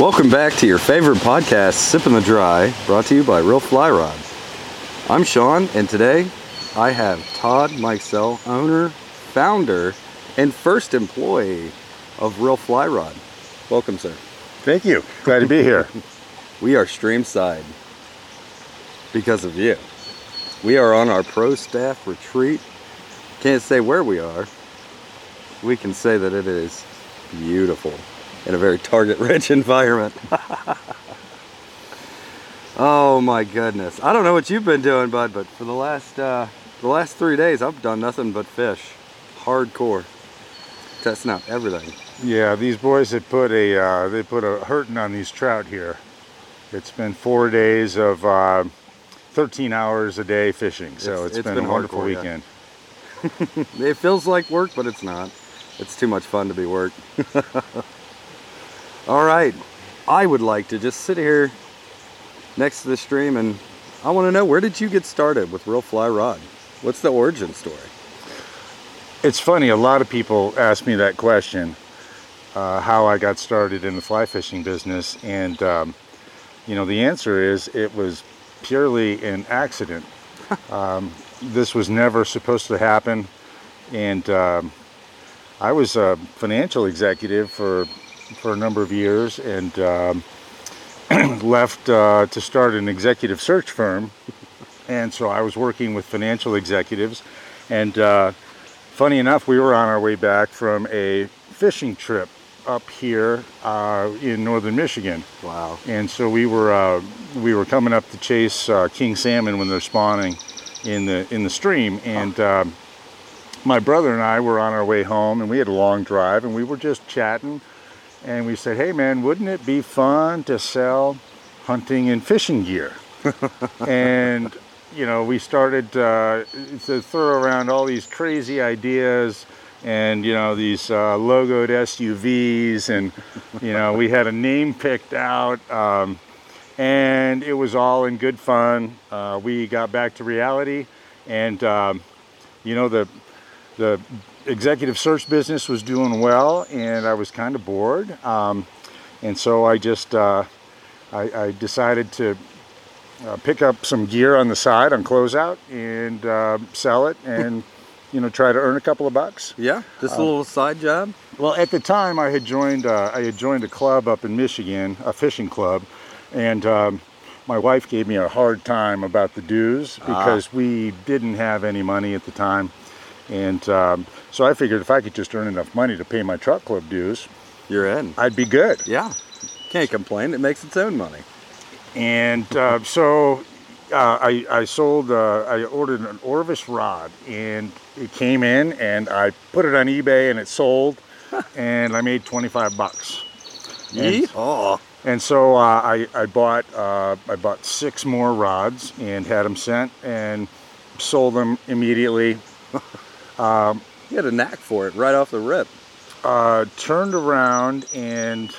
Welcome back to your favorite podcast, Sippin' the Dry, brought to you by ReelFlyRod. I'm Sean, and today I have Todd Mikesell, owner, founder, and first employee of ReelFlyRod. Welcome, sir. Thank you. Glad to be here. We are streamside because of you. We are on our pro staff retreat. Can't say where we are. We can say that it is beautiful in a very target rich environment. oh my goodness. I don't know what you've been doing, bud, but for the last uh, the last three days I've done nothing but fish. Hardcore. Testing out everything. Yeah, these boys had put a uh, they put a hurting on these trout here. It's been four days of uh, 13 hours a day fishing, so It's- it's it's been, been a wonderful hardcore, yeah. weekend. It feels like work, but it's not. It's too much fun to be work. All right. I would like to just sit here next to the stream and I want to know where did you get started with ReelFlyRod? What's the origin story? It's funny. A lot of people ask me that question, uh, how I got started in the fly fishing business, and um, you know the answer is it was purely an accident. um, this was never supposed to happen, and um, I was a financial executive for for a number of years, and um, left uh, to start an executive search firm. And so I was working with financial executives, and uh, funny enough, we were on our way back from a fishing trip up here uh, in northern Michigan, Wow. and so we were uh, we were coming up to chase uh, king salmon when they're spawning in the in the stream, and um, my brother and I were on our way home, and we had a long drive, and we were just chatting, and we said, "Hey man, wouldn't it be fun to sell hunting and fishing gear?" and you know, we started uh, to throw around all these crazy ideas and, you know, these uh, logoed SUVs. And, you know, we had a name picked out. Um, and it was all in good fun. Uh, we got back to reality. And, um, you know, the, the executive search business was doing well. And I was kind of bored. Um, and so I just, uh, I, I decided to uh, pick up some gear on the side on closeout and uh, sell it and you know try to earn a couple of bucks Yeah, just a little side job. well at the time i had joined uh, i had joined a club up in michigan a fishing club and um, my wife gave me a hard time about the dues because we didn't have any money at the time and um, so i figured if i could just earn enough money to pay my truck club dues You're in. i'd be good Yeah. Can't complain. It makes its own money. and uh, so uh, I, I sold uh, I ordered an Orvis rod and it came in and I put it on eBay and it sold and I made 25 bucks and, Oh, and so uh, I, I bought uh, I bought six more rods and had them sent and sold them immediately you had a knack for it right off the rip. uh, turned around and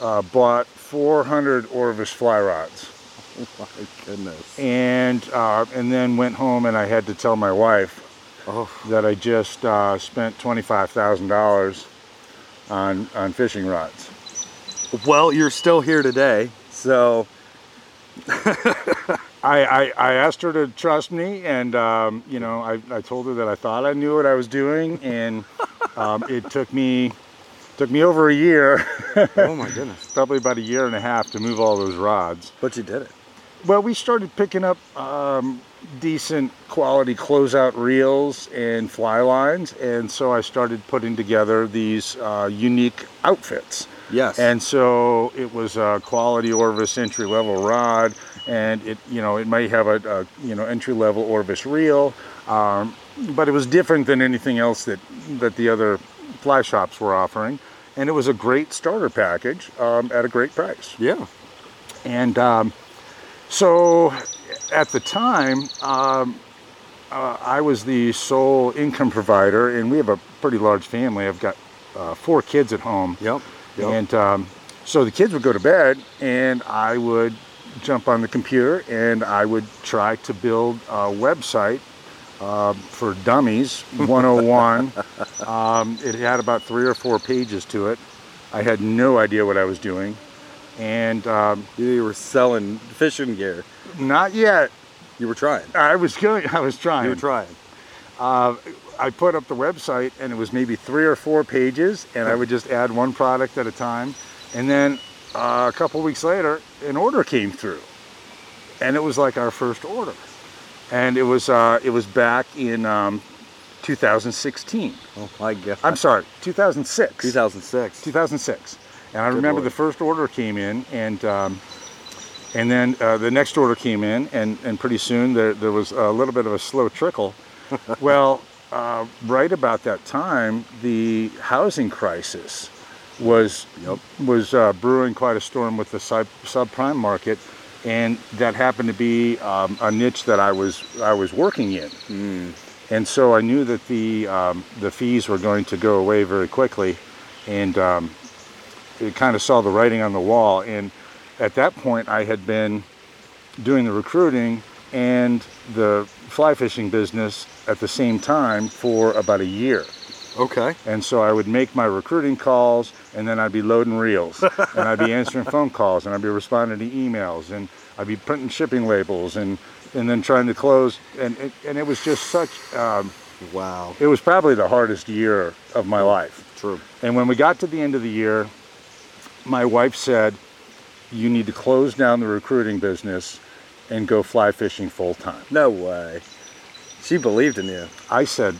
uh, bought 400 Orvis fly rods Oh my goodness. and uh, and then went home and I had to tell my wife Oh, that I just uh, spent twenty five thousand dollars on on fishing rods. well, you're still here today, so I, I, I asked her to trust me, and um, you know I, I told her that I thought I knew what I was doing, and um, it took me took me over a year, oh my goodness. probably about a year and a half to move all those rods. But you did it. Well, we started picking up um, decent quality closeout reels and fly lines, and so I started putting together these uh, unique outfits. Yes. And so it was a quality Orvis entry level rod, and it you know it might have a, a you know entry level Orvis reel, um, but it was different than anything else that that the other fly shops were offering, and it was a great starter package um, at a great price. yeah. And um, so at the time, um, uh, I was the sole income provider, and we have a pretty large family. I've got uh, four kids at home. Yep. Yep. And um, so the kids would go to bed, and I would jump on the computer and I would try to build a website uh, for Dummies 101. um, it had about three or four pages to it. I had no idea what I was doing. and um, You were selling fishing gear. not yet. You were trying. I was going. I was trying. You were trying. uh, I put up the website and it was maybe three or four pages, and I would just add one product at a time. And then uh, a couple weeks later, an order came through, and it was like our first order, and it was uh, it was back in um, 2016. Oh my god. I'm sorry, 2006. 2006. 2006. And I Good remember Lord. the first order came in, and um, and then uh, the next order came in, and, and pretty soon there, there was a little bit of a slow trickle. well, uh, right about that time, the housing crisis was Yep. was uh, brewing quite a storm with the sub, subprime market, and that happened to be um, a niche that I was I was working in. Mm. And so I knew that the um, the fees were going to go away very quickly, and um, it kind of saw the writing on the wall. And at that point, I had been doing the recruiting and the fly fishing business at the same time for about a year. Okay. And so I would make my recruiting calls, and then I'd be loading reels, and I'd be answering phone calls, and I'd be responding to emails, and I'd be printing shipping labels, and and then trying to close. And it, and it was just such. Um, Wow. it was probably the hardest year of my life. True. And when we got to the end of the year, my wife said, "You need to close down the recruiting business and go fly fishing full time." No way. She believed in you. I said,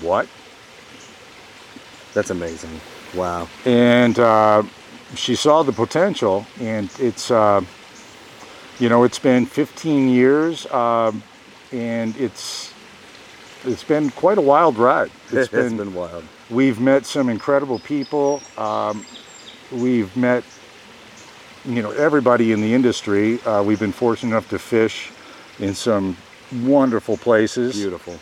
"What?" That's amazing. Wow. and uh, she saw the potential and it's uh, you know it's been 15 years um, and it's it's been quite a wild ride It's it's been, been wild. we've met some incredible people um, we've met you know everybody in the industry uh, we've been fortunate enough to fish in some wonderful places Beautiful.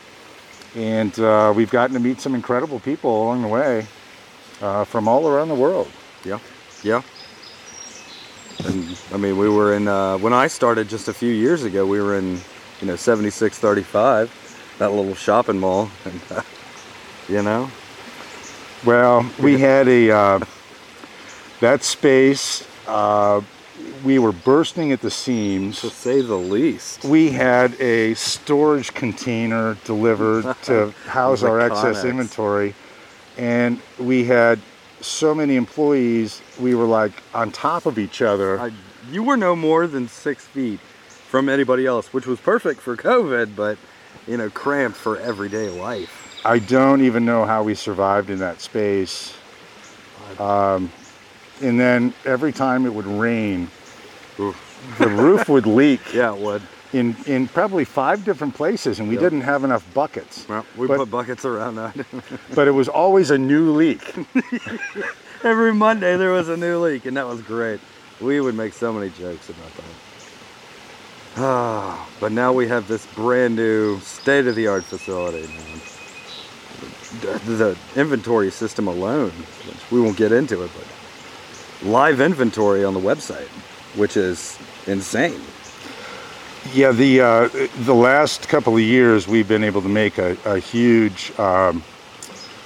And uh, we've gotten to meet some incredible people along the way uh, from all around the world Yeah. Yeah. And I mean, we were in uh, when I started just a few years ago. We were in, you know, 7635, that little shopping mall, and uh, you know, Well, we had a uh, that space. We were bursting at the seams. to say the least. We had a storage container delivered to house our excess inventory, and we had so many employees. We were like on top of each other. I, you were no more than six feet from anybody else, which was perfect for COVID, but you know, cramped for everyday life. I don't even know how we survived in that space. Um, and then every time it would rain, Oof. the roof would leak. Yeah, it would. in in probably five different places, and we Yep. didn't have enough buckets. Well, we But- put buckets around that. But it was always a new leak. Every Monday there was a new leak, and that was great. We would make so many jokes about that. Ah, but now we have this brand new state-of-the-art facility. Man. The, the inventory system alone, we won't get into it, but live inventory on the website, which is insane. Yeah, the uh, the last couple of years we've been able to make a, a huge um,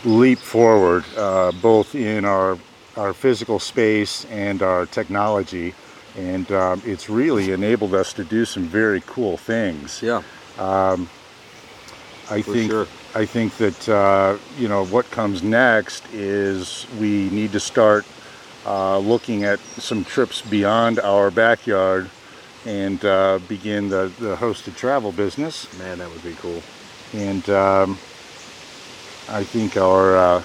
leap forward, uh, both in our our physical space and our technology, and um, it's really enabled us to do some very cool things. Yeah, um, I For think sure. I think that uh, you know what comes next is we need to start uh, looking at some trips beyond our backyard and uh, begin the, the hosted travel business. man, that would be cool. And um, I think our uh,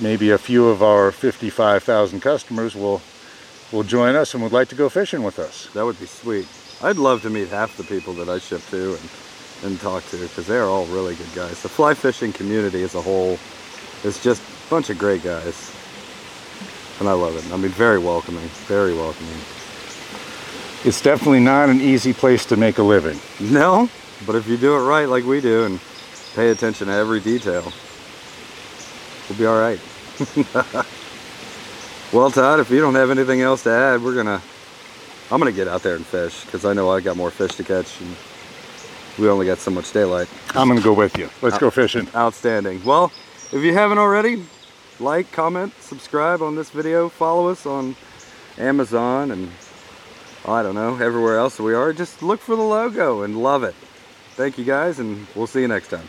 maybe a few of our 55,000 customers will will join us and would like to go fishing with us. That would be sweet. I'd love to meet half the people that I ship to and, and talk to because they're all really good guys. The fly fishing community as a whole is just a bunch of great guys. And I love it. I mean, very welcoming, very welcoming. It's definitely not an easy place to make a living. No, but if you do it right like we do and pay attention to every detail, we'll be all right. well, Todd, if you don't have anything else to add, we're gonna. I'm gonna get out there and fish because I know I got more fish to catch, and we only got so much daylight. I'm to go with you. Let's go fishing. Outstanding. Well, if you haven't already, like, comment, subscribe on this video, follow us on Amazon and I don't know, everywhere else we are. Just look for the logo and love it. Thank you guys, and we'll see you next time.